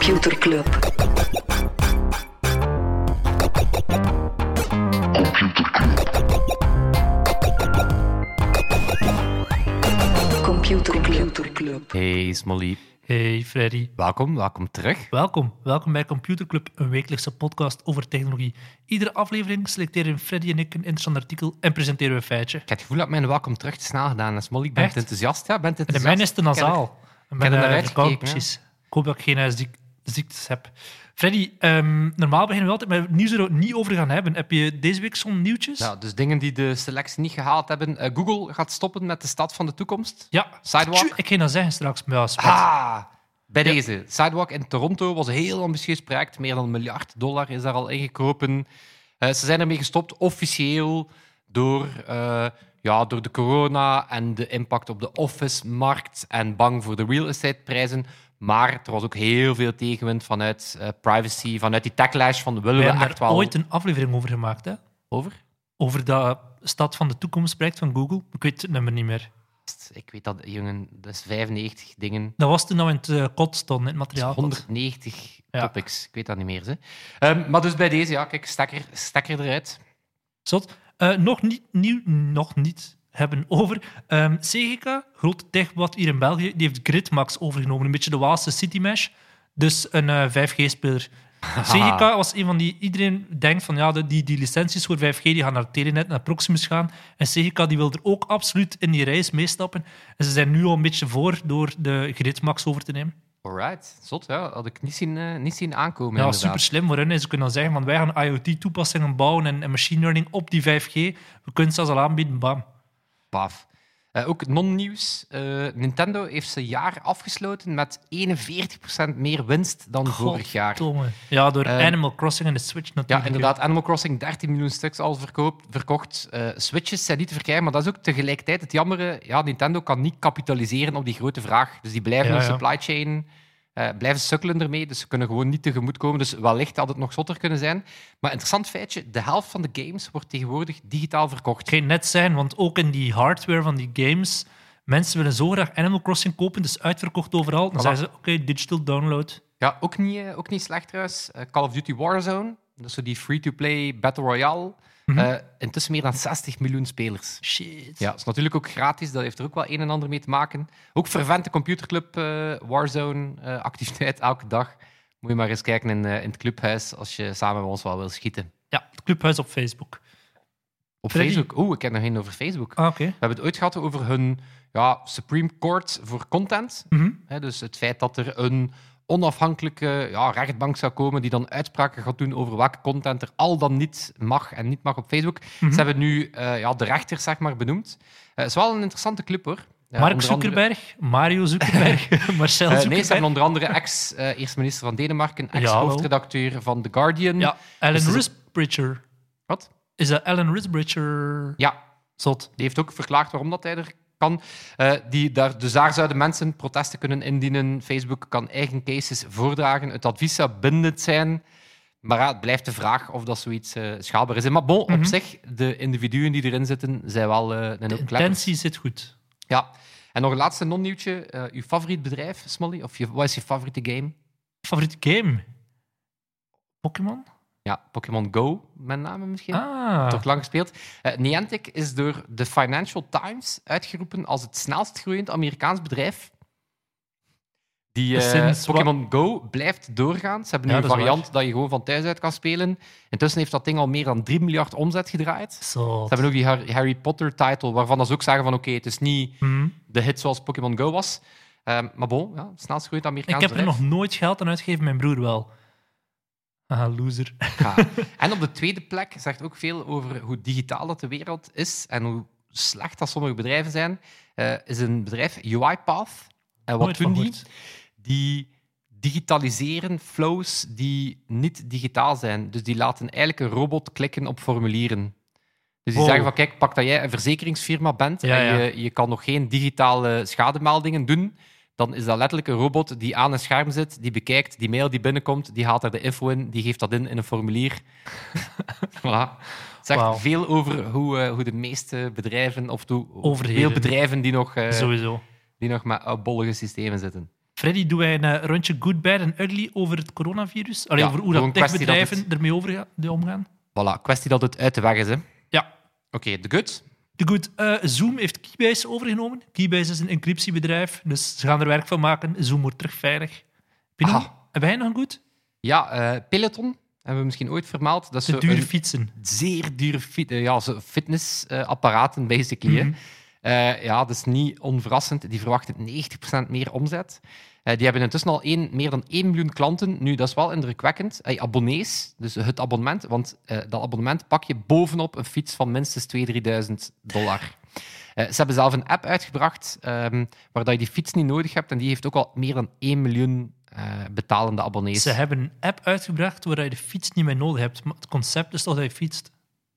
Computer Club. Computer Club. Hey Smolly, Hey Freddy, welkom, welkom terug. welkom. Welkom bij Computer Club, een wekelijkse podcast over technologie. Iedere aflevering selecteren Freddy en ik een interessant artikel en presenteren we een feitje. Ik heb het gevoel dat mijn welkom terug te snel gedaan is. Smolly, ik ben Echt? enthousiast. Ja, ben En de enthousiast. mijne is te Ik nasaal. Ik heb er naar ben uitgekeken, verkouden, ja. precies. Ik hoop dat ik geen ziektes heb. Freddy, ehm, normaal beginnen we altijd met nieuws er niet over gaan hebben. Heb je deze week zo'n nieuwtjes? Ja, dus dingen die de selectie niet gehaald hebben. Eh, Google gaat stoppen met de stad van de toekomst. Ja. Sidewalk? Tju, Ik ging dat zeggen straks, maar ja, spijt. Ah, bij deze. Sidewalk in Toronto was een heel ambitieus project. Meer dan een miljard dollar is daar al ingekropen. Eh, ze zijn ermee gestopt, officieel, door, eh, ja, door de corona en de impact op de office-markt en bang voor de real estate-prijzen. Maar er was ook heel veel tegenwind vanuit eh, privacy, vanuit die techlash van willen We we hebben echt wel... ooit een aflevering over gemaakt, hè? Over? Over dat stad van de toekomstproject van Google. Ik weet het nummer niet meer. Ik weet dat, jongen, dat is 95 dingen. Dat was toen we in het eh, kot in het materiaal. 190 Ja. topics. Ik weet dat niet meer. Hè. Ehm, maar dus bij deze, ja, kijk, stekker, stekker eruit. Zot. Eh, nog niet nieuw, nog niet hebben over. Ehm CGK, grote techbad hier in België, die heeft Gridmax overgenomen. Een beetje de Waalse Citymesh. Dus een eh, 5G-speler. CGK was een van die... Iedereen denkt van, ja, de- die, die licenties voor 5G die gaan naar Telenet, naar Proximus gaan. En CGK die wil er ook absoluut in die reis meestappen. En ze zijn nu al een beetje voor door de Gridmax over te nemen. Alright, zot, ja. Had ik niet zien, eh, niet zien aankomen. Ja, inderdaad. super slim voor Ze kunnen dan zeggen van wij gaan IoT-toepassingen bouwen en, en machine learning op die 5G. We kunnen het zelfs al aanbieden, bam. Paf. Eh, ook non-nieuws. Eh, Nintendo heeft zijn jaar afgesloten met 41% meer winst dan vorig jaar. Ja, door Eh, Animal Crossing en de Switch Ja, natuurlijk. inderdaad. Animal Crossing 13 miljoen stuks al verkoopt, verkocht. Switches zijn niet te verkrijgen, maar dat is ook tegelijkertijd het jammere. Ja, Nintendo kan niet kapitaliseren op die grote vraag. Dus die blijven Ja, ja. supply chain eh, blijven sukkelen ermee. Dus ze kunnen gewoon niet tegemoetkomen. Dus wellicht had het nog zotter kunnen zijn. Maar interessant feitje: de helft van de games wordt tegenwoordig digitaal verkocht. Het geen net zijn, want ook in die hardware van die games, mensen willen zo graag Animal Crossing kopen, dus uitverkocht overal. Dan Voilà. zeggen ze, oké, digital download. Ja, ook niet, eh, ook niet slecht trouwens. Eh, Call of Duty Warzone, dat is zo die free-to-play Battle Royale. Mhm. Eh, intussen meer dan 60 miljoen spelers. Shit. Ja, dat is natuurlijk ook gratis. Dat heeft er ook wel een en ander mee te maken. Ook vervente computerclub eh, Warzone eh, activiteit elke dag. Moet je maar eens kijken in, in het clubhuis als je samen met ons wel wil schieten. Ja, het clubhuis op Facebook. Op Freddy? Facebook. Oeh, ik heb nog geen over Facebook. Ah, oké. We hebben het ooit gehad over hun ja, Supreme Court voor content. Hè, dus het feit dat er een onafhankelijke ja, rechtbank zou komen die dan uitspraken gaat doen over welke content er al dan niet mag en niet mag op Facebook. Mhm. Ze hebben nu eh, ja, de rechters zeg maar, benoemd. Eh, Het is wel een interessante club hoor. Eh, Mark andere- Zuckerberg, Mario Zuckerberg, Marcel Zuckerberg. nee, ze hebben onder andere ex-eerste-minister van Denemarken, ex-hoofdredacteur van The Guardian. Ja, Alan Dus Risbridger. Wat? Is dat Alan Risbridger? Ja, Zot. die heeft ook verklaard waarom dat hij er kan. Eh, die, daar, dus daar zouden mensen protesten kunnen indienen. Facebook kan eigen cases voordragen. Het advies zou bindend zijn. Maar ja, het blijft de vraag of dat zoiets eh, schaalbaar is. Maar bon, Mhm. op zich, de individuen die erin zitten, zijn wel eh een De intentie zit goed. Ja. En nog een laatste non-nieuwtje. Uw favoriet bedrijf, Smolly? Of je, wat is je favoriete game? Favoriete game? Pokémon? Ja, Pokémon Go, met name misschien. Ah. Toch lang gespeeld. Eh, Niantic is door de Financial Times uitgeroepen als het snelst groeiend Amerikaans bedrijf. Die wa- Pokémon Go blijft doorgaan. Ze hebben nu Ja, een variant dat je gewoon van thuis uit kan spelen. Intussen heeft dat ding al meer dan 3 miljard omzet gedraaid. Ze hebben ook die Har- Harry Potter-title, waarvan ze ook zeggen van oké, het is niet Hm. de hit zoals Pokémon Go was. Ehm, maar bon, ja, snelst groeiend Ik Amerikaans heb er bedrijf. nog nooit geld aan uitgegeven, mijn broer wel. Ah, loser. Ja. En op de tweede plek zegt ook veel over hoe digitaal dat de wereld is en hoe slecht dat sommige bedrijven zijn. Eh, is een bedrijf, UiPath. En wat doen die? Die digitaliseren flows die niet digitaal zijn. Dus die laten eigenlijk een robot klikken op formulieren. Dus die Wow. zeggen van, kijk, pak dat jij een verzekeringsfirma bent Ja, en ja. Je, je kan nog geen digitale schademeldingen doen, dan is dat letterlijk een robot die aan een scherm zit, die bekijkt die mail die binnenkomt, die haalt daar de info in, die geeft dat in in een formulier. voilà. Het zegt veel over hoe, eh, hoe de meeste bedrijven, of hoe, Overheden. veel bedrijven die nog, eh, Sowieso. die nog met oudbollige systemen zitten. Freddy, doen wij een eh, rondje good, bad en ugly over het coronavirus? Allee, Ja, over hoe dat techbedrijven ermee omgaan? Voilà, kwestie dat het uit de weg is. hè. Ja. Oké, de good. De goed, eh, Zoom heeft Keybase overgenomen. Keybase is een encryptiebedrijf, dus ze gaan er werk van maken. Zoom wordt terug veilig. Nog, heb jij nog een goed? Ja, eh, Peloton hebben we misschien ooit vermeld. Dat is De dure fietsen. zeer dure fit, eh, ja, fitnessapparaten, basically. Eh, ja, dat is niet onverrassend. Die verwachten 90% meer omzet. Eh, die hebben intussen al één, meer dan 1 miljoen klanten. Nu, dat is wel indrukwekkend. Abonnees, dus het abonnement. Want eh, dat abonnement pak je bovenop een fiets van minstens 2.000, 3.000 dollar. Eh, ze hebben zelf een app uitgebracht ehm, waar dat je die fiets niet nodig hebt. En die heeft ook al meer dan 1 miljoen betalende abonnees. Ze hebben een app uitgebracht waar je de fiets niet meer nodig hebt. Maar het concept is toch dat je fietst.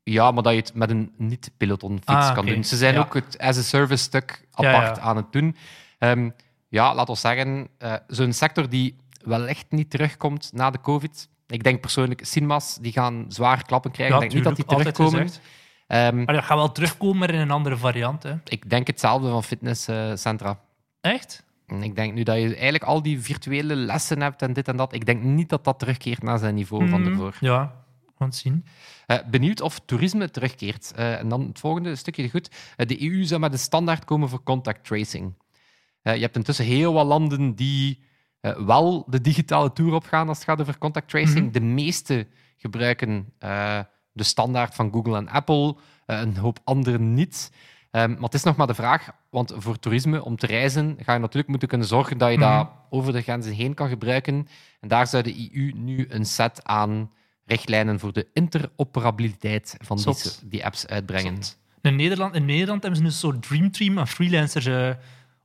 Ja, maar dat je het met een niet-peloton-fiets Ah, kan doen. Ze zijn Ja. ook het as-a-service stuk apart ja. aan het doen. Ehm, ja, laat ons zeggen, eh, zo'n sector die wellicht niet terugkomt na de COVID. Ik denk persoonlijk, cinemas die gaan zwaar klappen krijgen. Ja, ik denk niet dat die terugkomen. Ehm, Maar dat gaat wel terugkomen, maar in een andere variant. Hè. ik denk hetzelfde van fitnesscentra. Echt? Ik denk nu dat je eigenlijk al die virtuele lessen hebt en dit en dat. Ik denk niet dat dat terugkeert naar zijn niveau van Mhm. daarvoor. Ja, we gaan het zien. Eh, benieuwd of toerisme terugkeert. Eh, en dan het volgende stukje goed. De EU zou met een standaard komen voor contact tracing. Eh, je hebt intussen heel wat landen die eh, wel de digitale tour opgaan als het gaat over contact tracing. Mhm. De meeste gebruiken eh, de standaard van Google en Apple, een hoop anderen niet. Ehm, maar het is nog maar de vraag, want voor toerisme, om te reizen, ga je natuurlijk moeten kunnen zorgen dat je Mhm. dat over de grenzen heen kan gebruiken. En daar zou de EU nu een set aan richtlijnen voor de interoperabiliteit van die, die apps uitbrengen. In Nederland, in Nederland hebben ze een soort dreamteam aan freelancers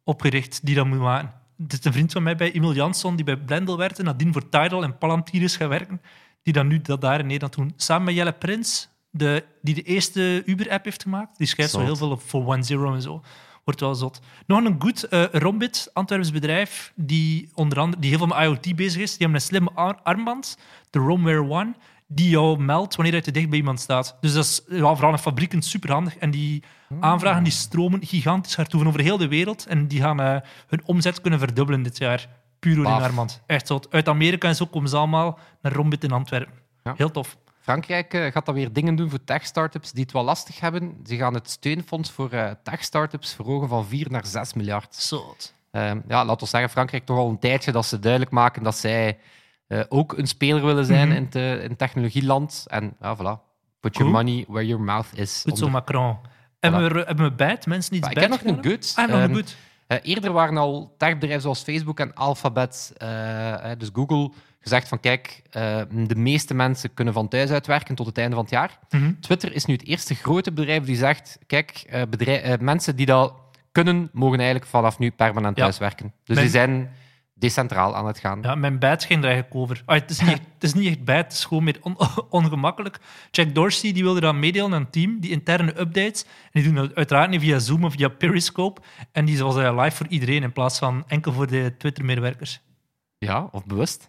opgericht die dat moeten maken. Het is een vriend van mij bij Emil Jansson, die bij Blendel werkte, nadien voor Tidal en Palantir is gaan werken, die dan nu dat daar in Nederland doen. Samen met Jelle Prins, de, die de eerste Uber-app heeft gemaakt. Die schrijft zo heel veel op voor One Zero en zo. Wordt wel zot. Nog een goed eh Rombit, Antwerps bedrijf, die onder andere die heel veel met IoT bezig is. Die hebben een slimme ar- armband, de Romwear One, die jou meldt wanneer je te dicht bij iemand staat. Dus dat is ja, vooral in fabrieken superhandig. En die aanvragen die stromen gigantisch hard toe van over heel de wereld. En die gaan eh, hun omzet kunnen verdubbelen dit jaar. Puur door Paf. armband. Echt zot. Uit Amerika en zo komen ze allemaal naar Rombit in Antwerpen. Ja. Heel tof. Frankrijk eh, gaat dan weer dingen doen voor tech-startups die het wel lastig hebben. Ze gaan het steunfonds voor eh, tech-startups verhogen van 4 naar 6 miljard. Zot. Ehm, ja, laten we zeggen, Frankrijk toch al een tijdje dat ze duidelijk maken dat zij eh, ook een speler willen zijn Mhm. in, te, in technologieland. En ja, voilà. Put Cool. your money where your mouth is. Goed zo, Macron. Hebben, we, hebben we bijt? Mensen Maar iets ik heb bijt nog een good. Ah, nog Ehm, een. Eh, eerder waren al techbedrijven zoals Facebook en Alphabet, eh, eh, dus Google, gezegd van kijk, eh, de meeste mensen kunnen van thuis uitwerken tot het einde van het jaar. Mhm. Twitter is nu het eerste grote bedrijf die zegt, kijk, eh, bedrijf, eh, mensen die dat kunnen, mogen eigenlijk vanaf nu permanent Ja. thuiswerken. Dus Mijn- die zijn decentraal aan het gaan. Ja, mijn bijt ging er eigenlijk over. Ah, het, is niet echt, het is niet echt bijt, het is gewoon meer on- ongemakkelijk. Jack Dorsey die wilde dan meedelen aan een team, die interne updates. En die doen dat uiteraard niet via Zoom of via Periscope. En die was live voor iedereen in plaats van enkel voor de Twitter-medewerkers. Ja, of bewust.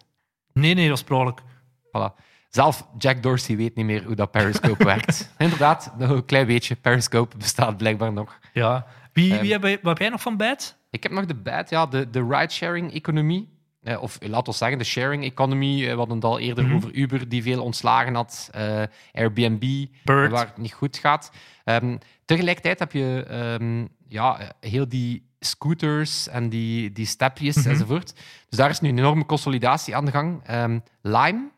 Nee, nee, dat was ongeluk. Voilà. Zelf Jack Dorsey weet niet meer hoe dat Periscope werkt. Inderdaad, nog een klein beetje. Periscope bestaat blijkbaar nog. Ja. Wie, Ehm. wie heb, jij- wat heb jij nog van bijt? Ik heb nog de bad, ja, de, de ride-sharing-economie. Eh, of laten we zeggen, de sharing economy. Eh, we hadden het al eerder Mhm. over Uber, die veel ontslagen had. eh, Airbnb, Bird. waar het niet goed gaat. Ehm, tegelijkertijd heb je ehm, ja, heel die scooters en die, die stepjes Mhm. enzovoort. Dus daar is nu een enorme consolidatie aan de gang. Ehm, Lime,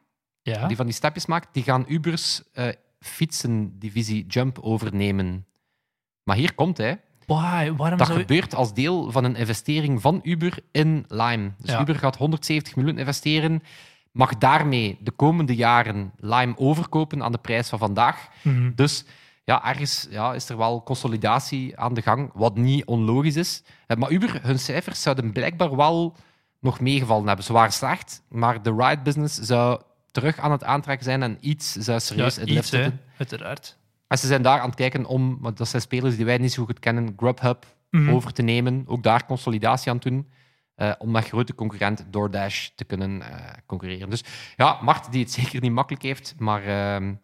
Ja. die van die stepjes maakt, die gaan Ubers eh fietsendivisie Jump overnemen. Maar hier komt hij. Why? Waarom Dat zou gebeurt als deel van een investering van Uber in Lime. Dus Ja. Uber gaat 170 miljoen investeren, mag daarmee de komende jaren Lime overkopen aan de prijs van vandaag. Mhm. Dus ja, ergens ja, is er wel consolidatie aan de gang, wat niet onlogisch is. Eh, Maar Uber, hun cijfers zouden blijkbaar wel nog meegevallen hebben. Ze waren slecht, maar de ride-business zou terug aan het aantrekken zijn en iets zou serieus Ja, in de lift zitten. Uiteraard. En ze zijn daar aan het kijken om, want dat zijn spelers die wij niet zo goed kennen, Grubhub Mhm. over te nemen. Ook daar consolidatie aan doen. eh, om met grote concurrent DoorDash te kunnen eh, concurreren. Dus ja, Mart die het zeker niet makkelijk heeft, maar ehm,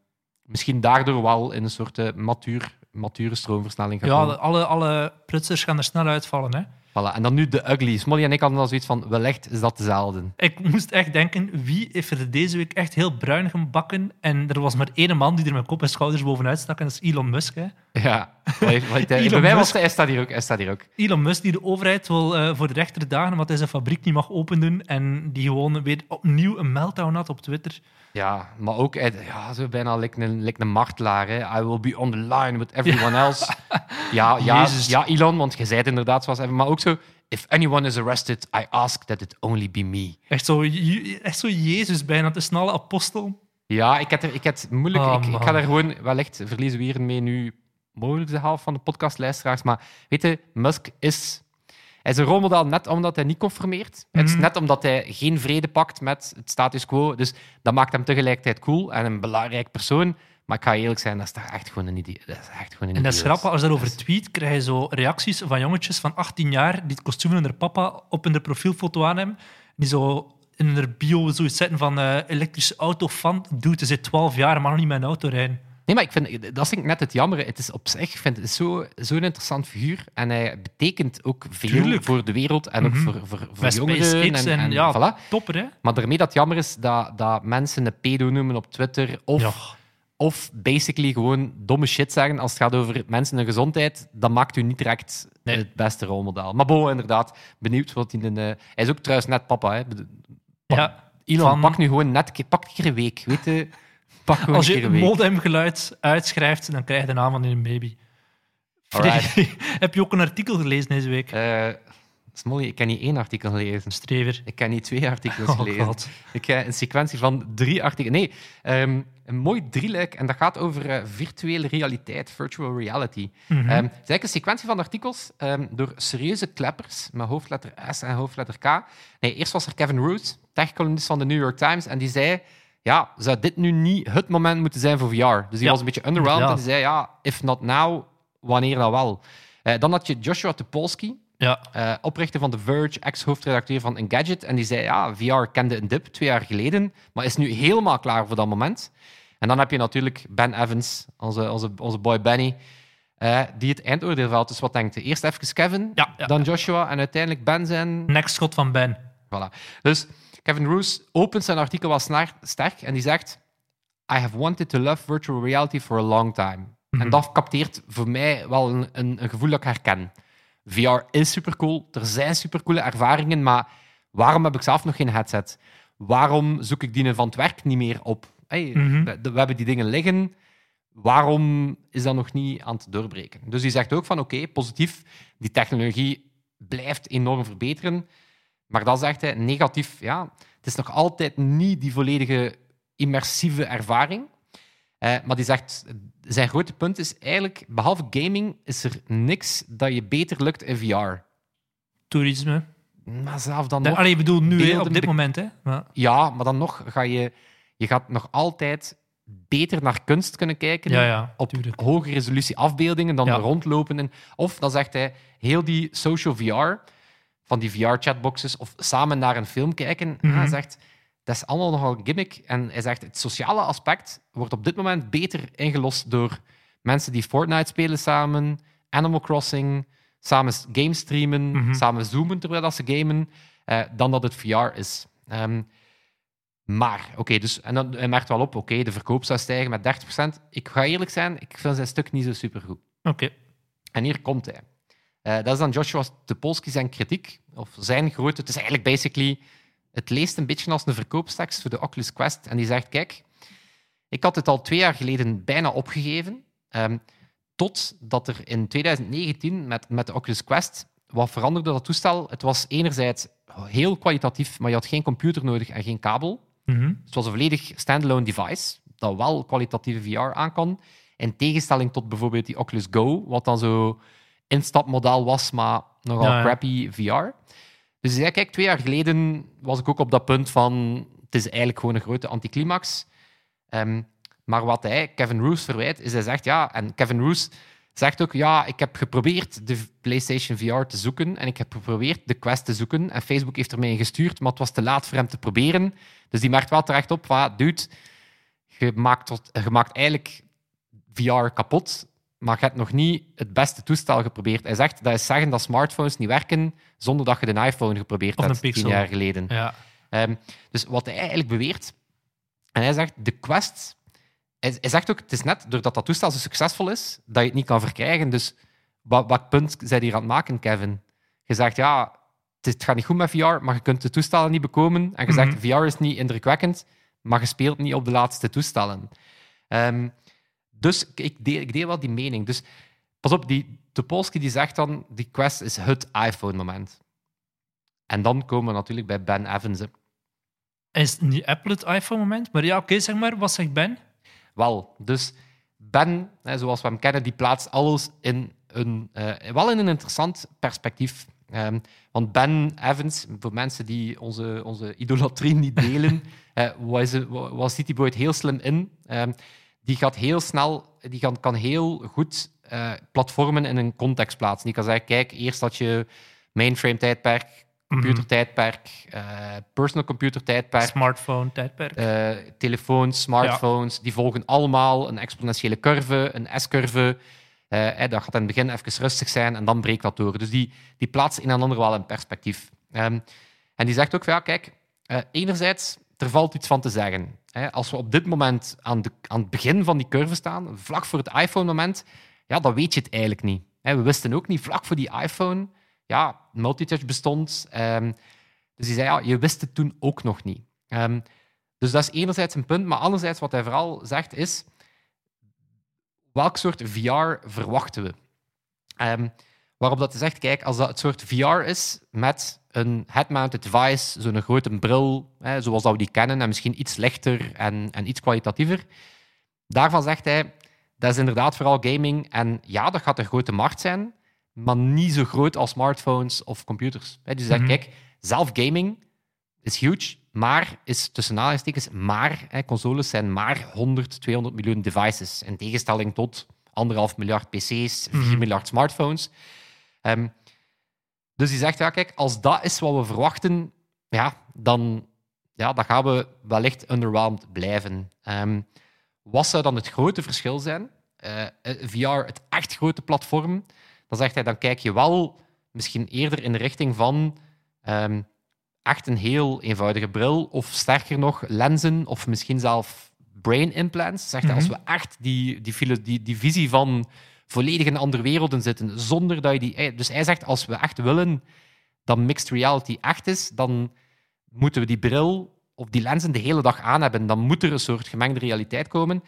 misschien daardoor wel in een soort eh, matuur, mature stroomversnelling gaat Ja, alle, alle prutsers gaan er snel uitvallen. Hè. Voilà. En dan nu de ugly. Smolly en ik hadden al zoiets van, wellicht is dat dezelfde. Ik moest echt denken, wie heeft er deze week echt heel bruin gebakken? En er was maar één man die er met kop en schouders bovenuit stak, en dat is Elon Musk. Hè. Ja. Bij mij was hij staat hier ook. Staat hier ook. Elon Musk die de overheid wil eh, voor de rechter dagen omdat hij zijn fabriek niet mag opendoen en die gewoon weer opnieuw een meltdown had op Twitter. Ja, maar ook ja, zo bijna like een, like een martelaar. Hè. I will be on the line with everyone else. Ja, ja, Jezus. ja, Elon, want je zei het inderdaad zoals even. Maar ook zo, if anyone is arrested, I ask that it only be me. Echt zo, echt zo Jezus bijna, de snelle apostel. Ja, ik heb, er, ik het moeilijk. Oh, ik, ik ga er gewoon, wellicht verliezen we hiermee nu mogelijk de helft van de podcastluisteraars. Maar weet je, Musk is, hij is een rolmodel net omdat hij niet conformeert. Het is Mhm. net omdat hij geen vrede pakt met het status quo. Dus dat maakt hem tegelijkertijd cool en een belangrijk persoon. Maar ik ga eerlijk zijn, dat is toch echt gewoon een idee. Dat is echt gewoon een En dat is grappig, als je daarover tweet, krijg je zo reacties van jongetjes van 18 jaar die het kostuum van hun papa op hun profielfoto aan hebben. Die zo in hun bio zoiets zetten van eh, elektrische auto fan. Dude, ze zit 12 jaar mag nog niet met een auto rijden. Nee, maar ik vind, dat vind ik net het jammer. Het is op zich, ik vind het zo- zo'n interessant figuur. En hij betekent ook veel Tuurlijk. voor de wereld en ook Mhm. voor, voor, jongeren. En, en, ja, voilà. topper hè? Maar daarmee dat het jammer is dat, dat mensen een pedo noemen op Twitter of, Ja. of basically gewoon domme shit zeggen als het gaat over mensen en gezondheid, dat maakt u niet direct Nee. het beste rolmodel. Maar Bo, inderdaad, benieuwd wat hij... In, eh, hij is ook trouwens net papa. Hè. ja. Elon, Van- pak nu gewoon net... een keer- Pak een keer een week, weet je. Pak Als je week. modemgeluid uitschrijft, dan krijg je de naam van een baby. Freddy, heb je ook een artikel gelezen deze week? Eh, Smolly, ik heb niet één artikel gelezen. Strever. Ik heb niet twee artikels Oh gelezen. god. Ik heb een sequentie van drie artikelen. Nee, ehm, een mooi drieluik. En dat gaat over eh, virtuele realiteit, virtual reality. Ehm, het is eigenlijk een sequentie van artikels ehm, door serieuze kleppers met hoofdletter S en hoofdletter K. Nee, eerst was er Kevin Root, tech-columnist van de New York Times, en die zei... Ja, zou dit nu niet het moment moeten zijn voor VR? Dus die Ja, was een beetje underwhelmed en die zei, ja, if not now, wanneer dan wel? Eh, dan had je Joshua Topolsky, Ja, eh, oprichter van The Verge, ex-hoofdredacteur van Engadget. En die zei, ja, VR kende een dip twee jaar geleden, maar is nu helemaal klaar voor dat moment. En dan heb je natuurlijk Ben Evans, onze, onze, onze boy Benny, eh, die het eindoordeel valt. Dus wat denkt je? Eerst even Kevin, Ja, ja. dan Joshua en uiteindelijk Ben zijn... next schot van Ben. Voilà. Dus Kevin Roos opent zijn artikel wel sterk en die zegt: I have wanted to love virtual reality for a long time. En dat capteert voor mij wel een, een, een gevoel dat ik herken. VR is supercool, er zijn supercoole ervaringen, maar waarom heb ik zelf nog geen headset? Waarom zoek ik die van het werk niet meer op? Hey, Mhm. we, we hebben die dingen liggen. Waarom is dat nog niet aan het doorbreken? Dus die zegt ook van oké, positief, die technologie blijft enorm verbeteren. Maar dan zegt hij negatief, ja, het is nog altijd niet die volledige immersieve ervaring. Eh, maar die zegt, zijn grote punt is eigenlijk, behalve gaming, is er niks dat je beter lukt in VR. Toerisme. Maar zelf dan nog... Allee, ik bedoel nu, beelden op dit moment. Hè. Maar, Ja, maar dan nog ga je... Je gaat nog altijd beter naar kunst kunnen kijken. ja, ja, op tuurlijk. hoge resolutie afbeeldingen dan Ja. rondlopen. En, of dan zegt hij, heel die social VR, van die VR-chatboxes, of samen naar een film kijken, Mhm. hij zegt, dat is allemaal nogal een gimmick. En hij zegt, het sociale aspect wordt op dit moment beter ingelost door mensen die Fortnite spelen samen, Animal Crossing, samen games streamen, Mhm. samen zoomen terwijl dat ze gamen, eh, dan dat het VR is. Ehm, maar, oké, dus, en dan, hij merkt wel op, oké, de verkoop zou stijgen met 30%. Ik ga eerlijk zijn, ik vind zijn stuk niet zo supergoed. Oké. En hier komt hij. Eh, dat is dan Joshua Topolsky zijn kritiek, of zijn grote... Het is eigenlijk basically... Het leest een beetje als een verkoopstekst voor de Oculus Quest. En die zegt, kijk, ik had het al twee jaar geleden bijna opgegeven, ehm, totdat er in 2019 met, met de Oculus Quest wat veranderde dat toestel. Het was enerzijds heel kwalitatief, maar je had geen computer nodig en geen kabel. Mhm. Het was een volledig standalone device dat wel kwalitatieve VR aan kan. In tegenstelling tot bijvoorbeeld die Oculus Go, wat dan zo instapmodel was, maar nogal Ja, ja. crappy VR. Dus hij zei, kijk, twee jaar geleden was ik ook op dat punt van het is eigenlijk gewoon een grote anticlimax. Ehm, maar wat hij, Kevin Roos, verwijt, is hij zegt, ja, en Kevin Roos zegt ook, ja, ik heb geprobeerd de PlayStation VR te zoeken en ik heb geprobeerd de Quest te zoeken en Facebook heeft er mij in gestuurd, maar het was te laat voor hem te proberen. Dus die merkt wel terecht op, van, dude, je maakt, tot, je maakt eigenlijk VR kapot. Maar je hebt nog niet het beste toestel geprobeerd. Hij zegt, dat is zeggen dat smartphones niet werken zonder dat je de iPhone geprobeerd Of een hebt, tien Pixel. jaar geleden. Ja. Ehm, dus wat hij eigenlijk beweert, en hij zegt, de Quest... Hij, hij zegt ook, het is net doordat dat toestel zo succesvol is, dat je het niet kan verkrijgen. Dus wat, wat punt zijn hier aan het maken, Kevin? Je zegt, ja, het, gaat niet goed met VR, maar je kunt de toestellen niet bekomen. En je zegt, Mhm. VR is niet indrukwekkend, maar je speelt niet op de laatste toestellen. Ehm, dus ik deel, ik deel wel die mening. Dus pas op, die Topolsky die zegt dan, die Quest is het iPhone-moment. En dan komen we natuurlijk bij Ben Evans. hè. Is niet Apple het iPhone-moment? Maar ja, oké, zeg maar. Wat zegt Ben? Wel, dus Ben, hè, zoals we hem kennen, die plaatst alles in een, eh, wel in een interessant perspectief. Ehm, want Ben Evans, voor mensen die onze, onze idolatrie niet delen, eh, was, was boy het heel slim in. Ehm, die gaat heel snel, die kan, kan heel goed eh, platformen in een context plaatsen. Die kan zeggen, kijk, eerst had je mainframe-tijdperk, computertijdperk, eh, personal computer-tijdperk, Smartphone, tijdperk. eh, telefoons, smartphones, die volgen allemaal een exponentiële curve, een S-curve. Eh, dat gaat in het begin even rustig zijn en dan breekt dat door. Dus die, die plaatst een en ander wel in perspectief. Ehm, en die zegt ook van ja, kijk, enerzijds, er valt iets van te zeggen. Hè, als we op dit moment aan, de, aan het begin van die curve staan, vlak voor het iPhone-moment, ja, dan weet je het eigenlijk niet. Hè, we wisten ook niet, vlak voor die iPhone, ja, multitouch bestond. Ehm, dus die zei, ja, je wist het toen ook nog niet. Ehm, dus dat is enerzijds een punt, maar anderzijds wat hij vooral zegt is, welk soort VR verwachten we? Ehm, waarop dat hij zegt, kijk, als dat het soort VR is met een head-mounted device, zo'n grote bril, hè, zoals dat we die kennen, en misschien iets lichter en, en iets kwalitatiever, daarvan zegt hij, dat is inderdaad vooral gaming. En ja, dat gaat een grote markt zijn, maar niet zo groot als smartphones of computers. Dus zegt, Mhm. kijk, zelf gaming is huge, maar is tussen aanhalingstekens maar, hè, consoles zijn maar 100, 200 miljoen devices, in tegenstelling tot anderhalf miljard PC's, 4 Mhm. miljard smartphones. Ehm, dus die zegt, ja, kijk, als dat is wat we verwachten, ja, dan, ja, dan gaan we wellicht underwhelmed blijven. Ehm, wat zou dan het grote verschil zijn? Eh, eh, VR, het echt grote platform, dan zegt hij, dan kijk je wel misschien eerder in de richting van ehm, echt een heel eenvoudige bril, of sterker nog, lenzen, of misschien zelf brain implants. Zegt hij, als Mhm. we echt die, die, die visie van volledig in andere werelden zitten, zonder dat je die... eh, Dus hij zegt, als we echt willen dat mixed reality echt is, dan moeten we die bril of die lenzen de hele dag aan hebben. Dan moet er een soort gemengde realiteit komen,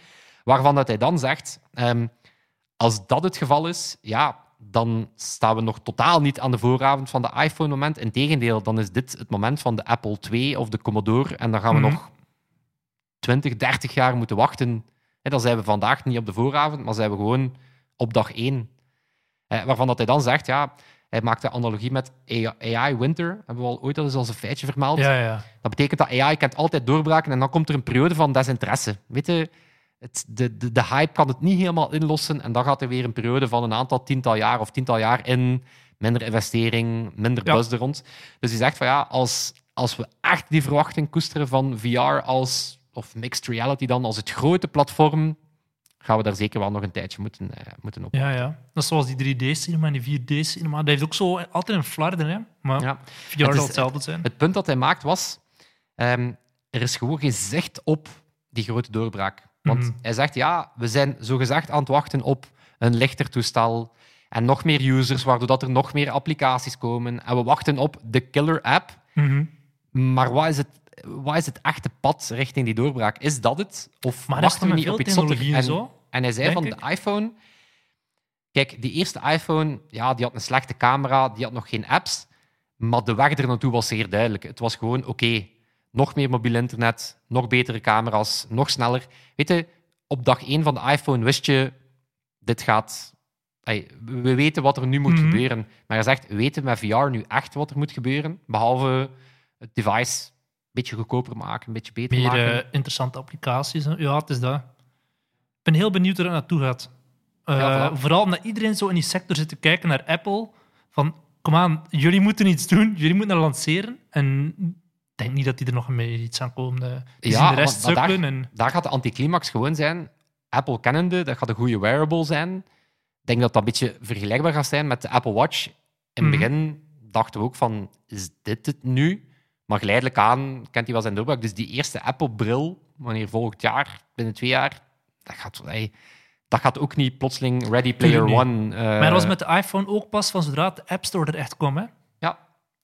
waarvan dat hij dan zegt, ehm, als dat het geval is, ja, dan staan we nog totaal niet aan de vooravond van de iPhone-moment. Integendeel, dan is dit het moment van de Apple II of de Commodore en dan gaan we Mhm. nog 20, 30 jaar moeten wachten. Hè, dan zijn we vandaag niet op de vooravond, maar zijn we gewoon op dag één. Eh, waarvan dat hij dan zegt, ja, hij maakt de analogie met AI winter. Hebben we al ooit al eens als een feitje vermeld. Ja, ja. Dat betekent dat AI kent altijd doorbraken en dan komt er een periode van desinteresse. Weet je, het, de, de, de hype kan het niet helemaal inlossen en dan gaat er weer een periode van een aantal tiental jaar of tiental jaar in. Minder investering, minder Ja. buzz er rond. Dus hij zegt van ja, als, als we echt die verwachting koesteren van VR als, of mixed reality dan, als het grote platform, gaan we daar zeker wel nog een tijdje moeten, eh, moeten op. Ja, ja. Dat is zoals die 3D-cinema en die 4D-cinema. Dat heeft ook zo altijd een flarden, hè. Maar Ja. VR Het hetzelfde zijn. Het punt dat hij maakt was, ehm, er is gewoon geen zicht op die grote doorbraak. Want Mhm. hij zegt, ja, we zijn zogezegd aan het wachten op een lichter toestel en nog meer users, waardoor dat er nog meer applicaties komen. En we wachten op de killer app. Mhm. Maar wat is het, wat is het echte pad richting die doorbraak? Is dat het? Of Maar wachten we niet op iets En, zo? en hij zei van ik. de iPhone... Kijk, die eerste iPhone, ja, die had een slechte camera, die had nog geen apps, maar de weg er naartoe was zeer duidelijk. Het was gewoon, oké, nog meer mobiel internet, nog betere camera's, nog sneller. Weet je, op dag één van de iPhone wist je, dit gaat... We weten wat er nu moet Mhm. gebeuren. Maar hij zegt, weten we met VR nu echt wat er moet gebeuren? Behalve het device beetje goedkoper maken, een beetje beter Meer maken. eh, interessante applicaties. hè. Ja, het is dat. Ik ben heel benieuwd waar het naartoe gaat. Eh, Ja, voilà. Vooral omdat iedereen zo in die sector zit te kijken naar Apple. Van, kom aan, jullie moeten iets doen. Jullie moeten dat lanceren. En ik denk niet dat die er nog mee iets aan komen. eh. Die Ja, zien de rest maar sukkelen. En... daar gaat de anticlimax gewoon zijn. Apple kennende, dat gaat een goede wearable zijn. denk dat dat een beetje vergelijkbaar gaat zijn met de Apple Watch. In het Mhm. begin dachten we ook van, is dit het nu? Maar geleidelijk aan kent hij wel zijn doorbraak. Dus die eerste Apple-bril, wanneer volgend jaar, binnen twee jaar, dat gaat, ey, dat gaat ook niet plotseling Ready Player One. eh, maar dat was met de iPhone ook pas van zodra de App Store er echt kwam. Hè? Ja.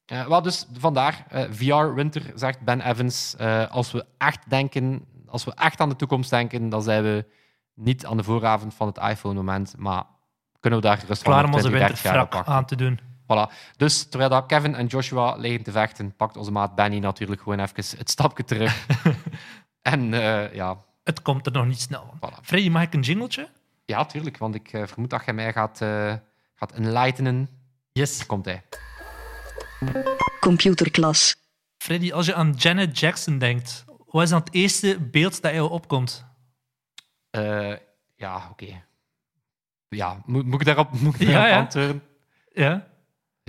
Eh, wel, dus vandaar, eh, VR Winter, zegt Ben Evans. als we echt denken, als we echt aan de toekomst denken, dan zijn we niet aan de vooravond van het iPhone-moment, maar kunnen we daar rustig Klaar om onze 20, 30 jaar op winterfrak aan te doen. Voilà. Dus terwijl dat Kevin en Joshua liggen te vechten, pakt onze maat Benny natuurlijk gewoon even het stapje terug. en eh, ja, Het komt er nog niet snel voilà. Freddy, mag ik een jingletje? Ja, tuurlijk, want ik eh, vermoed dat jij mij gaat, eh gaat enlightenen. Yes. Komt hij. Computerklas. Freddy, als je aan Janet Jackson denkt, wat is dan het eerste beeld dat jou opkomt? Eh, ja, oké. Ja, moet, moet ik daarop, moet ik Ja, daarop ja. antwoorden? Ja,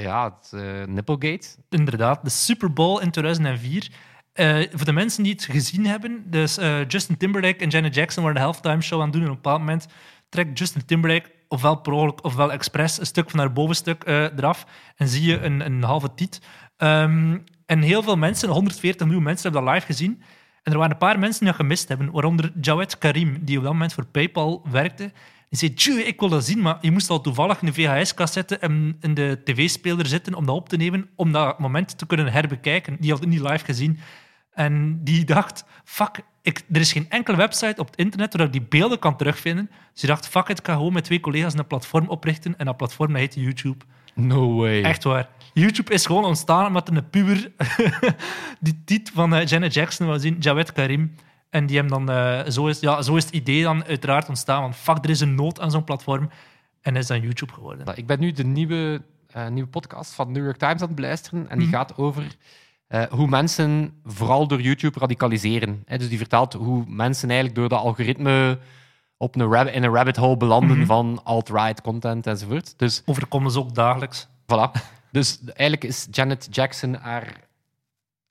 Ja, het eh, Nipplegate. inderdaad. De Super Bowl in 2004. Eh, voor de mensen die het gezien hebben, dus eh, Justin Timberlake en Janet Jackson waren de halftime show aan het doen. En op een bepaald moment trekt Justin Timberlake, ofwel per ofwel expres, een stuk van haar bovenstuk eraf. En zie je een, een halve tiet. Ehm, en heel veel mensen, 140 miljoen mensen, hebben dat live gezien. En er waren een paar mensen die dat gemist hebben, waaronder Jawed Karim, die op dat moment voor PayPal werkte. Die zei, "Tjoe, ik wil dat zien, maar je moest al toevallig een VHS-cassette in in de tv-speler zitten om dat op te nemen, om dat moment te kunnen herbekijken. Die had het niet live gezien. En die dacht, fuck, ik, er is geen enkele website op het internet waar ik die beelden kan terugvinden. Dus die dacht, fuck it, ik ga gewoon met twee collega's een platform oprichten. En dat platform dat heet YouTube. No way. Echt waar. YouTube is gewoon ontstaan omdat een puber die tit van eh, Janet Jackson wou zien, Jawed Karim. En die hem dan, eh, zo, is, ja, zo is het idee dan uiteraard ontstaan. Van fuck, er is een nood aan zo'n platform. En is dan YouTube geworden. Nou, Ik ben nu de nieuwe, eh, nieuwe podcast van New York Times aan het beluisteren. En die Mhm. gaat over eh, hoe mensen vooral door YouTube radicaliseren. Dus die vertelt hoe mensen eigenlijk door dat algoritme op een rab- in een rabbit hole belanden Mhm. van alt-right content enzovoort. Dus Overkomen ze ook dagelijks. Voilà. Dus eigenlijk is Janet Jackson haar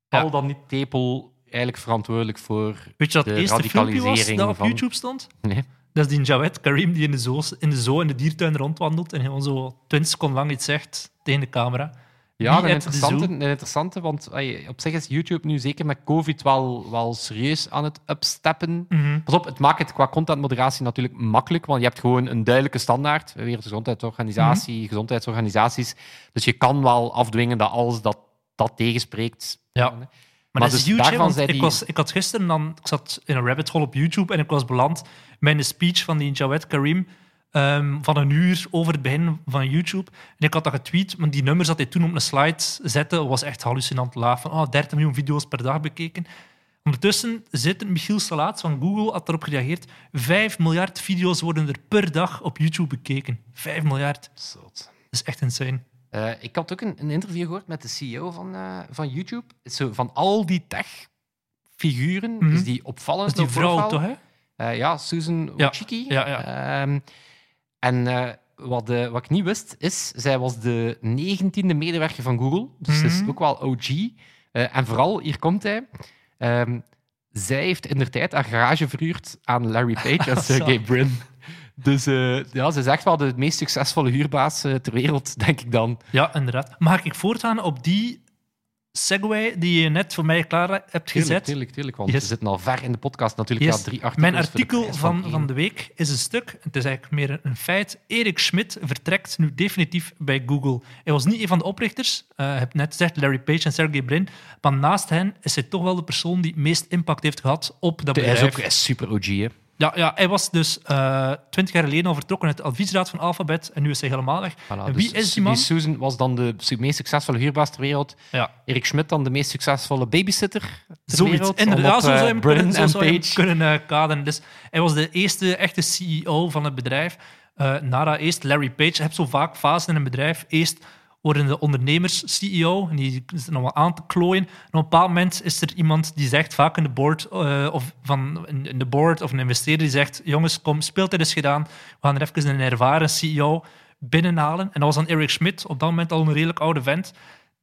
Ja. al dan niet tepel eigenlijk verantwoordelijk voor. Weet je wat De het eerste filmpje was dat op van- YouTube stond? Nee. Dat is die Jawed Karim die in de, zoo, in de zoo in de diertuin rondwandelt en gewoon zo 20 seconden lang iets zegt tegen de camera. Ja, een interessante, een interessante want op zich is YouTube nu zeker met COVID wel, wel serieus aan het upsteppen. Mhm. Pas op, het maakt het qua contentmoderatie natuurlijk makkelijk, want je hebt gewoon een duidelijke standaard. Wereldgezondheidsorganisatie, Mhm. gezondheidsorganisaties. Dus je kan wel afdwingen dat alles dat, dat tegenspreekt. Ja. Maar, Maar, dat is dus huge, hè, daarvan want zei ik, die- was, ik had gisteren dan... Ik zat in een rabbit hole op YouTube en ik was beland met een speech van die Jawed Karim ehm, van een uur over het begin van YouTube. En ik had dat getweet, want die nummers dat hij toen op een slide zette, was echt hallucinant laag. Van oh, 30 miljoen video's per dag bekeken. Ondertussen zit Michiel Salaat van Google, had erop gereageerd, 5 miljard video's worden er per dag op YouTube bekeken. 5 miljard. Zot. Dat is echt insane. Eh, ik had ook een, een interview gehoord met de CEO van, eh, van YouTube. Zo, van al die tech-figuren Mhm. is die opvallend. Dat is die vrouw toch, hè? Eh, ja, Susan Ja, Wojcicki. ja, ja. Ehm, en wat, wat ik niet wist, is... Zij was de negentiende medewerker van Google. Dus ze is Mhm. ook wel OG. En vooral, hier komt hij... ehm, zij heeft in de tijd een garage verhuurd aan Larry Page en Sergey. Brin. Dus eh, ja, ze is echt wel de meest succesvolle huurbaas eh, ter wereld, denk ik dan. Ja, inderdaad. Mag ik voortgaan op die segue die je net voor mij klaar hebt gezet? tuurlijk, tuurlijk. Want Yes. we zitten al ver in de podcast natuurlijk. Yes. Ja, drie Mijn de artikel van, van de week is een stuk, het is eigenlijk meer een, feit. Erik Schmidt vertrekt nu definitief bij Google. Hij was niet een van de oprichters, eh, ik heb net gezegd Larry Page en Sergey Brin, maar naast hen is hij toch wel de persoon die het meest impact heeft gehad op dat Hij is bedrijf. ook hij is super OG, hè. Ja, ja, hij was dus twintig jaar geleden al vertrokken uit de adviesraad van Alphabet en nu is hij helemaal weg. Voilà, en wie dus is die man? Susan was dan de meest succesvolle huurbaas ter wereld. Ja. Erik Schmidt dan de meest succesvolle babysitter ter Zoiets. wereld. Inderdaad, zo zou eh, je hem Brin kunnen, zo en zou je hem kunnen eh, kaderen. Dus hij was de eerste echte CEO van het bedrijf. Eh Nara eerst Larry Page. Je hebt zo vaak fasen in een bedrijf. Eerst worden de ondernemers CEO en die nog wel aan te klooien. En op een bepaald moment is er iemand die zegt, vaak in de board, eh, of van in de board of een investeerder die zegt: Jongens, kom, speeltijd is gedaan. We gaan er even een ervaren CEO binnenhalen. En dat was dan Eric Schmidt, op dat moment al een redelijk oude vent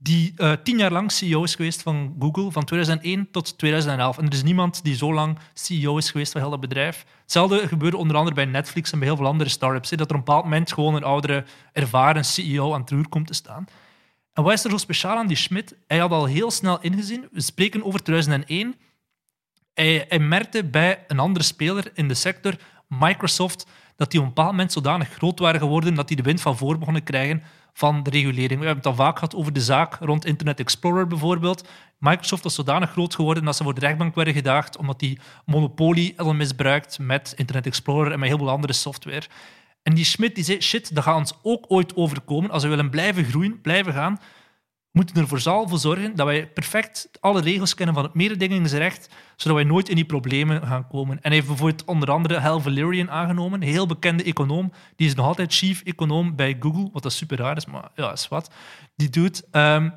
die eh, tien jaar lang CEO is geweest van Google, van 2001 tot 2011. En er is niemand die zo lang CEO is geweest van heel dat bedrijf. Hetzelfde gebeurde onder andere bij Netflix en bij heel veel andere startups. hè, Dat er op een bepaald moment gewoon een oudere, ervaren CEO aan het roer komt te staan. En wat is er zo speciaal aan die Schmidt? Hij had al heel snel ingezien, we spreken over 2001, hij, merkte bij een andere speler in de sector, Microsoft, dat die op een bepaald moment zodanig groot waren geworden dat die de wind van voor begonnen krijgen van de regulering. We hebben het al vaak gehad over de zaak rond Internet Explorer bijvoorbeeld. Microsoft was zodanig groot geworden dat ze voor de rechtbank werden gedaagd omdat die monopolie hadden misbruikt met Internet Explorer en met heel veel andere software. En die Schmidt die zei, shit, dat gaat ons ook ooit overkomen. Als we willen blijven groeien, blijven gaan, moeten zal voor zorgen dat wij perfect alle regels kennen van het mededingingsrecht, zodat wij nooit in die problemen gaan komen. En hij heeft bijvoorbeeld onder andere Hal Valerian aangenomen, een heel bekende econoom. Die is nog altijd chief econoom bij Google, wat dat super raar is, maar ja, is wat. Die doet... ehm,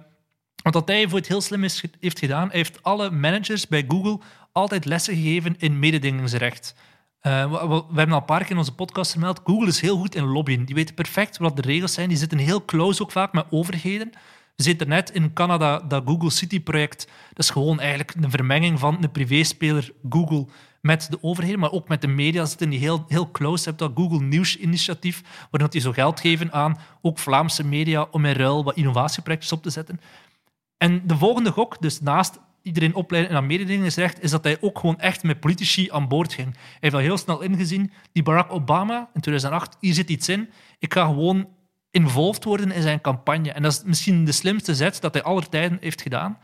want wat hij voor het heel slim is, heeft gedaan, hij heeft alle managers bij Google altijd lessen gegeven in mededingingsrecht. Eh, we, hebben al een paar keer in onze podcast vermeld, Google is heel goed in lobbyen. Die weten perfect wat de regels zijn. Die zitten heel close ook vaak met overheden. We zitten net in Canada, dat Google City-project. Dat is gewoon eigenlijk een vermenging van een privéspeler Google met de overheden, maar ook met de media zitten die heel, heel close. Je hebt dat Google Nieuws-initiatief, waarin die zo geld geven aan ook Vlaamse media om in ruil wat innovatieprojectjes op te zetten. En de volgende gok, dus naast iedereen opleiden in dat mededingingsrecht, is dat hij ook gewoon echt met politici aan boord ging. Hij heeft al heel snel ingezien, die Barack Obama in 2008, hier zit iets in, ik ga gewoon involved worden in zijn campagne. En dat is misschien de slimste zet dat hij aller tijden heeft gedaan.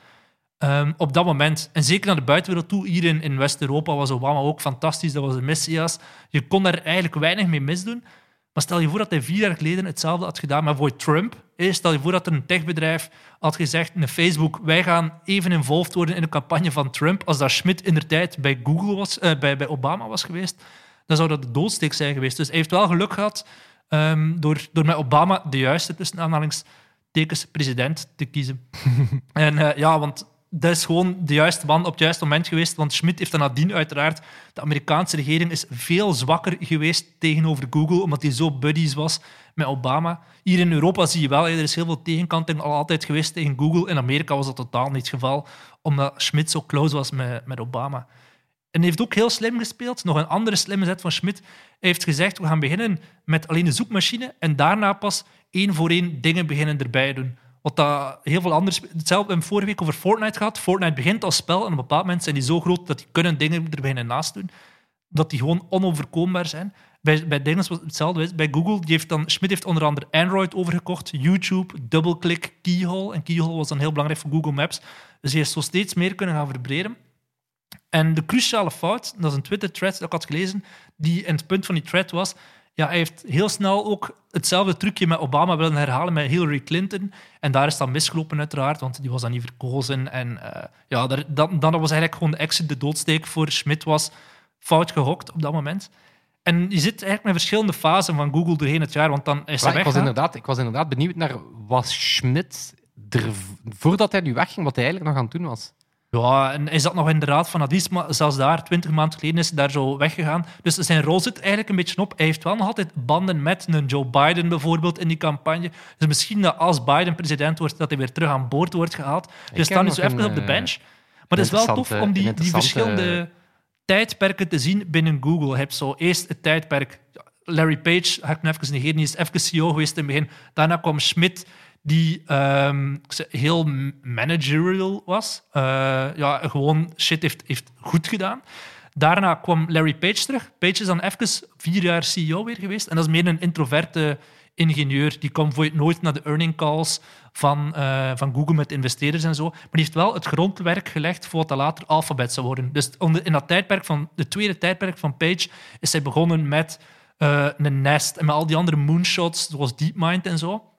Ehm, op dat moment. En zeker naar de buitenwereld toe, hier in, in West-Europa was Obama ook fantastisch. Dat was een messias. Je kon daar eigenlijk weinig mee misdoen. Maar stel je voor dat hij vier jaar geleden hetzelfde had gedaan met voor Trump. Stel je voor dat er een techbedrijf had gezegd, een Facebook, wij gaan even involved worden in de campagne van Trump. Als dat Schmidt in de tijd bij, Google was, eh, bij, bij Obama was geweest, dan zou dat de doodsteek zijn geweest. Dus hij heeft wel geluk gehad ehm, door, door met Obama de juiste, tussen aanhalingstekens, president te kiezen. en eh, ja, want dat is gewoon de juiste man op het juiste moment geweest. Want Schmidt heeft dan nadien uiteraard... De Amerikaanse regering is veel zwakker geweest tegenover Google, omdat hij zo buddies was met Obama. Hier in Europa zie je wel, er is heel veel tegenkanting al altijd geweest tegen Google. In Amerika was dat totaal niet het geval, omdat Schmidt zo close was met, met Obama. En heeft ook heel slim gespeeld. Nog een andere slimme zet van Schmidt. Hij heeft gezegd, we gaan beginnen met alleen de zoekmachine en daarna pas één voor één dingen beginnen erbij doen. Wat dat heel veel anders... Hetzelfde hebben we vorige week over Fortnite gehad. Fortnite begint als spel en op een bepaald moment zijn die zo groot dat die kunnen dingen er beginnen naast doen. Dat die gewoon onoverkombaar zijn. Bij, bij dingen was het hetzelfde. Bij Google, die heeft dan, Schmidt heeft onder andere Android overgekocht, YouTube, DoubleClick, Keyhole. En Keyhole was dan heel belangrijk voor Google Maps. Dus hij heeft zo steeds meer kunnen gaan verbreden. En de cruciale fout, dat is een Twitter-thread dat ik had gelezen, die in het punt van die thread was, ja, hij heeft heel snel ook hetzelfde trucje met Obama willen herhalen met Hillary Clinton. En daar is dan misgelopen uiteraard, want die was dan niet verkozen. En eh, ja, daar, dan, dan was eigenlijk gewoon de exit, de doodsteek voor Schmidt was fout gehokt op dat moment. En je zit eigenlijk met verschillende fasen van Google doorheen het jaar, want dan is hij Maar ik, was inderdaad, ik was inderdaad benieuwd naar was Schmidt er voordat hij nu wegging, wat hij eigenlijk nog aan het doen was. Ja, en hij zat nog in de raad van advies, maar zelfs daar, twintig maanden geleden, is hij daar zo weggegaan. Dus zijn rol zit eigenlijk een beetje op. Hij heeft wel nog altijd banden met een Joe Biden bijvoorbeeld in die campagne. Dus misschien dat als Biden president wordt, dat hij weer terug aan boord wordt gehaald. Dus heb staan nu zo even op de eh, bench. Maar het is wel tof om die, verschillende tijdperken te zien binnen Google. Je hebt zo eerst het tijdperk... Larry Page, ga ik nu even negeren, die is even CEO geweest in het begin. Daarna kwam Schmidt, die ehm, heel managerial was. Eh, ja, gewoon shit heeft, heeft goed gedaan. Daarna kwam Larry Page terug. Page is dan even vier jaar CEO weer geweest. En dat is meer een introverte ingenieur. Die kwam nooit naar de earning calls van, eh, van Google met investeerders en zo. Maar die heeft wel het grondwerk gelegd voor wat dat later Alphabet zou worden. Dus in dat tijdperk van, de tweede tijdperk van Page is hij begonnen met eh, een Nest en met al die andere moonshots, zoals DeepMind en zo.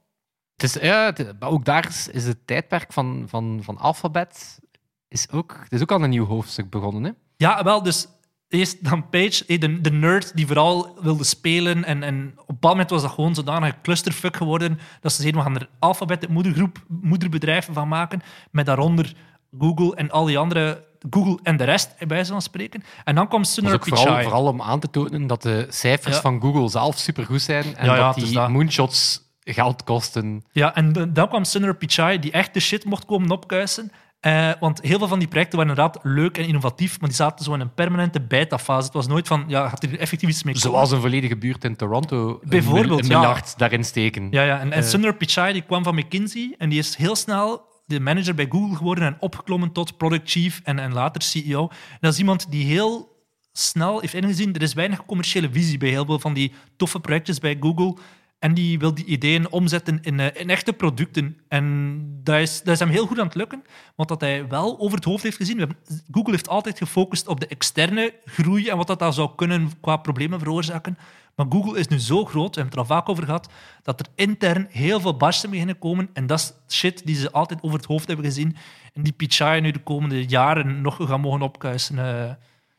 Het is, ja, het- maar ook daar is, is het tijdperk van, van, van Alphabet is ook, het is ook al een nieuw hoofdstuk begonnen. Hè? Ja, wel, dus eerst dan Page, eh, de, de nerd die vooral wilde spelen. En, en op een bepaald moment was dat gewoon zodanig een clusterfuck geworden dat ze zeiden, we gaan er Alphabet, het moedergroep, moederbedrijven van maken, met daaronder Google en al die andere... Google en de rest, bij wijze van spreken. En dan kwam Dat is Sundar ook vooral, Pichai. vooral om aan te tonen dat de cijfers Ja. van Google zelf supergoed zijn en Ja, ja, dat die dat. moonshots geld kosten. Ja, en dan kwam Sundar Pichai, die echt de shit mocht komen opkuisen. Eh, want heel veel van die projecten waren inderdaad leuk en innovatief, maar die zaten zo in een permanente beta-fase. Het was nooit van, ja, gaat er effectief iets mee komen? Zoals een volledige buurt in Toronto. een Bijvoorbeeld, een ja. miljard daarin steken. Ja, ja. En, en Eh. Sundar Pichai die kwam van McKinsey en die is heel snel de manager bij Google geworden en opgeklommen tot product chief en, en later CEO. En dat is iemand die heel snel heeft ingezien, er is weinig commerciële visie bij heel veel van die toffe projectjes bij Google. En die wil die ideeën omzetten in, eh, in echte producten. En dat is, dat is hem heel goed aan het lukken, want dat hij wel over het hoofd heeft gezien. Hebben, Google heeft altijd gefocust op de externe groei en wat dat zou kunnen qua problemen veroorzaken. Maar Google is nu zo groot, we hebben het er al vaak over gehad, dat er intern heel veel barsten beginnen komen. En dat is shit die ze altijd over het hoofd hebben gezien. En die Pichai nu de komende jaren nog gaan mogen opkuisen. Eh,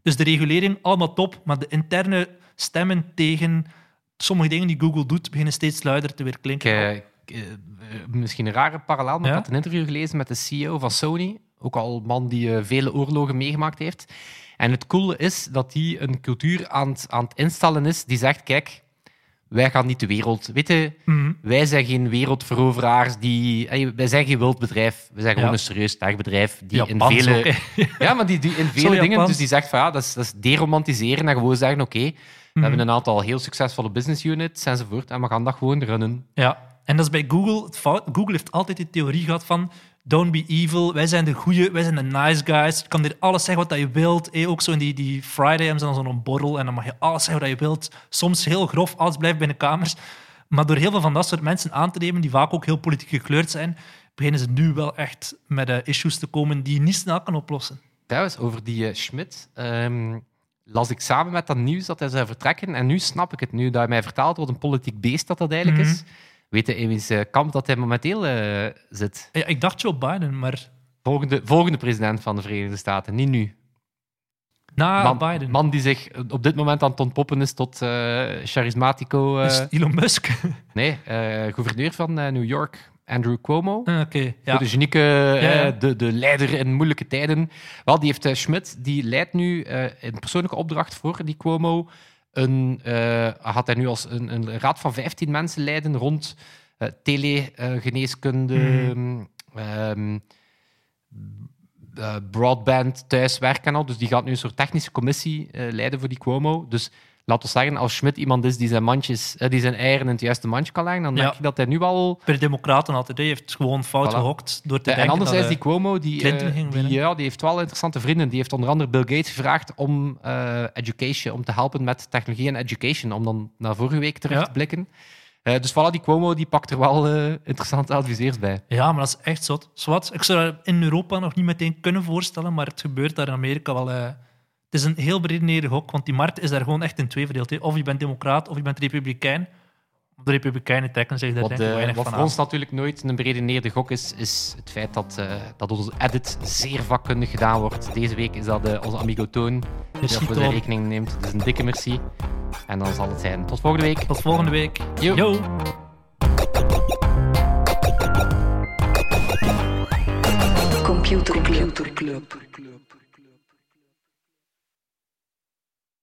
Dus de regulering, allemaal top, maar de interne stemmen tegen sommige dingen die Google doet, beginnen steeds luider te weer klinken. eh, ik, eh, misschien een rare parallel, maar Ja? ik had een interview gelezen met de CEO van Sony. Ook al een man die eh, vele oorlogen meegemaakt heeft. En het coole is dat hij een cultuur aan het, aan het instellen is die zegt, kijk, wij gaan niet de wereld... Weet je, Mhm. wij zijn geen wereldveroveraars, die, eh, wij zijn geen wild bedrijf. We zijn gewoon Ja. een serieus sterk bedrijf die in Japans vele... ook, hè. Ja, maar die, die in vele dingen... Japans. Dus die zegt van ja, dat is, dat is deromantiseren en gewoon zeggen oké, we hebben een aantal heel succesvolle business units enzovoort en we gaan dat gewoon runnen. Ja, en dat is bij Google het fout. Google heeft altijd die theorie gehad van don't be evil, wij zijn de goeie, wij zijn de nice guys. Je kan hier alles zeggen wat je wilt. Eh, ook zo in die, die Friday hebben ze dan zo'n borrel en dan mag je alles zeggen wat je wilt. Soms heel grof, alles blijft binnen kamers. Maar door heel veel van dat soort mensen aan te nemen, die vaak ook heel politiek gekleurd zijn, beginnen ze nu wel echt met eh, issues te komen die je niet snel kan oplossen. Trouwens, over die eh, Schmidt ehm, las ik samen met dat nieuws dat hij zou vertrekken. En nu snap ik het, nu dat hij mij vertelt wat een politiek beest dat dat eigenlijk Mhm. is. Weet je in wiens eh, kamp dat hij momenteel eh, zit? Ja, ik dacht Joe Biden, maar Volgende, volgende president van de Verenigde Staten, niet nu. na man, Biden. man die zich op dit moment aan het ontpoppen is tot eh, charismatico... eh, Dus Elon Musk. nee, eh, gouverneur van eh, New York, Andrew Cuomo. Ah, ja. De genieke, eh, ja. de, de leider in moeilijke tijden. Wel, die heeft eh, Schmidt, die leidt nu eh in persoonlijke opdracht voor die Cuomo. Een, eh, had hij nu als een, een raad van 15 mensen leiden rond telegeneeskunde, Hmm. broadband, thuiswerken en al. Dus die gaat nu een soort technische commissie leiden voor die Cuomo. Dus laten we zeggen, als Schmidt iemand is die zijn, mandjes, eh, die zijn eieren in het juiste mandje kan leggen, dan Ja. denk ik dat hij nu al de Democraten altijd. Hij heeft gewoon fout Voilà. gehokt door te ja, en denken anderzijds, die Cuomo, die, eh, die, ja, die heeft wel interessante vrienden. Die heeft onder andere Bill Gates gevraagd om eh, education, om te helpen met technologie en education, om dan naar vorige week terug Ja. te blikken. Dus voilà, die Cuomo die pakt er wel interessante adviseurs bij. Ja, maar dat is echt zot. Zwat, ik zou dat in Europa nog niet meteen kunnen voorstellen, maar het gebeurt daar in Amerika wel. Het is een heel beredeneerde gok, want die markt is daar gewoon echt in twee verdeeld. hè. Of je bent democraat, of je bent republikein. De republikeinen trekken zich daar Wat, denk ik eh, weinig wat van voor aan. ons natuurlijk nooit een beredeneerde gok is, is het feit dat, eh, dat onze edit zeer vakkundig gedaan wordt. Deze week is dat eh, onze amigo Toon die dat voor zijn Toon. rekening neemt. Dus een dikke merci. En dan zal het zijn tot volgende week. Tot volgende week. Yo. Yo. Computer Club.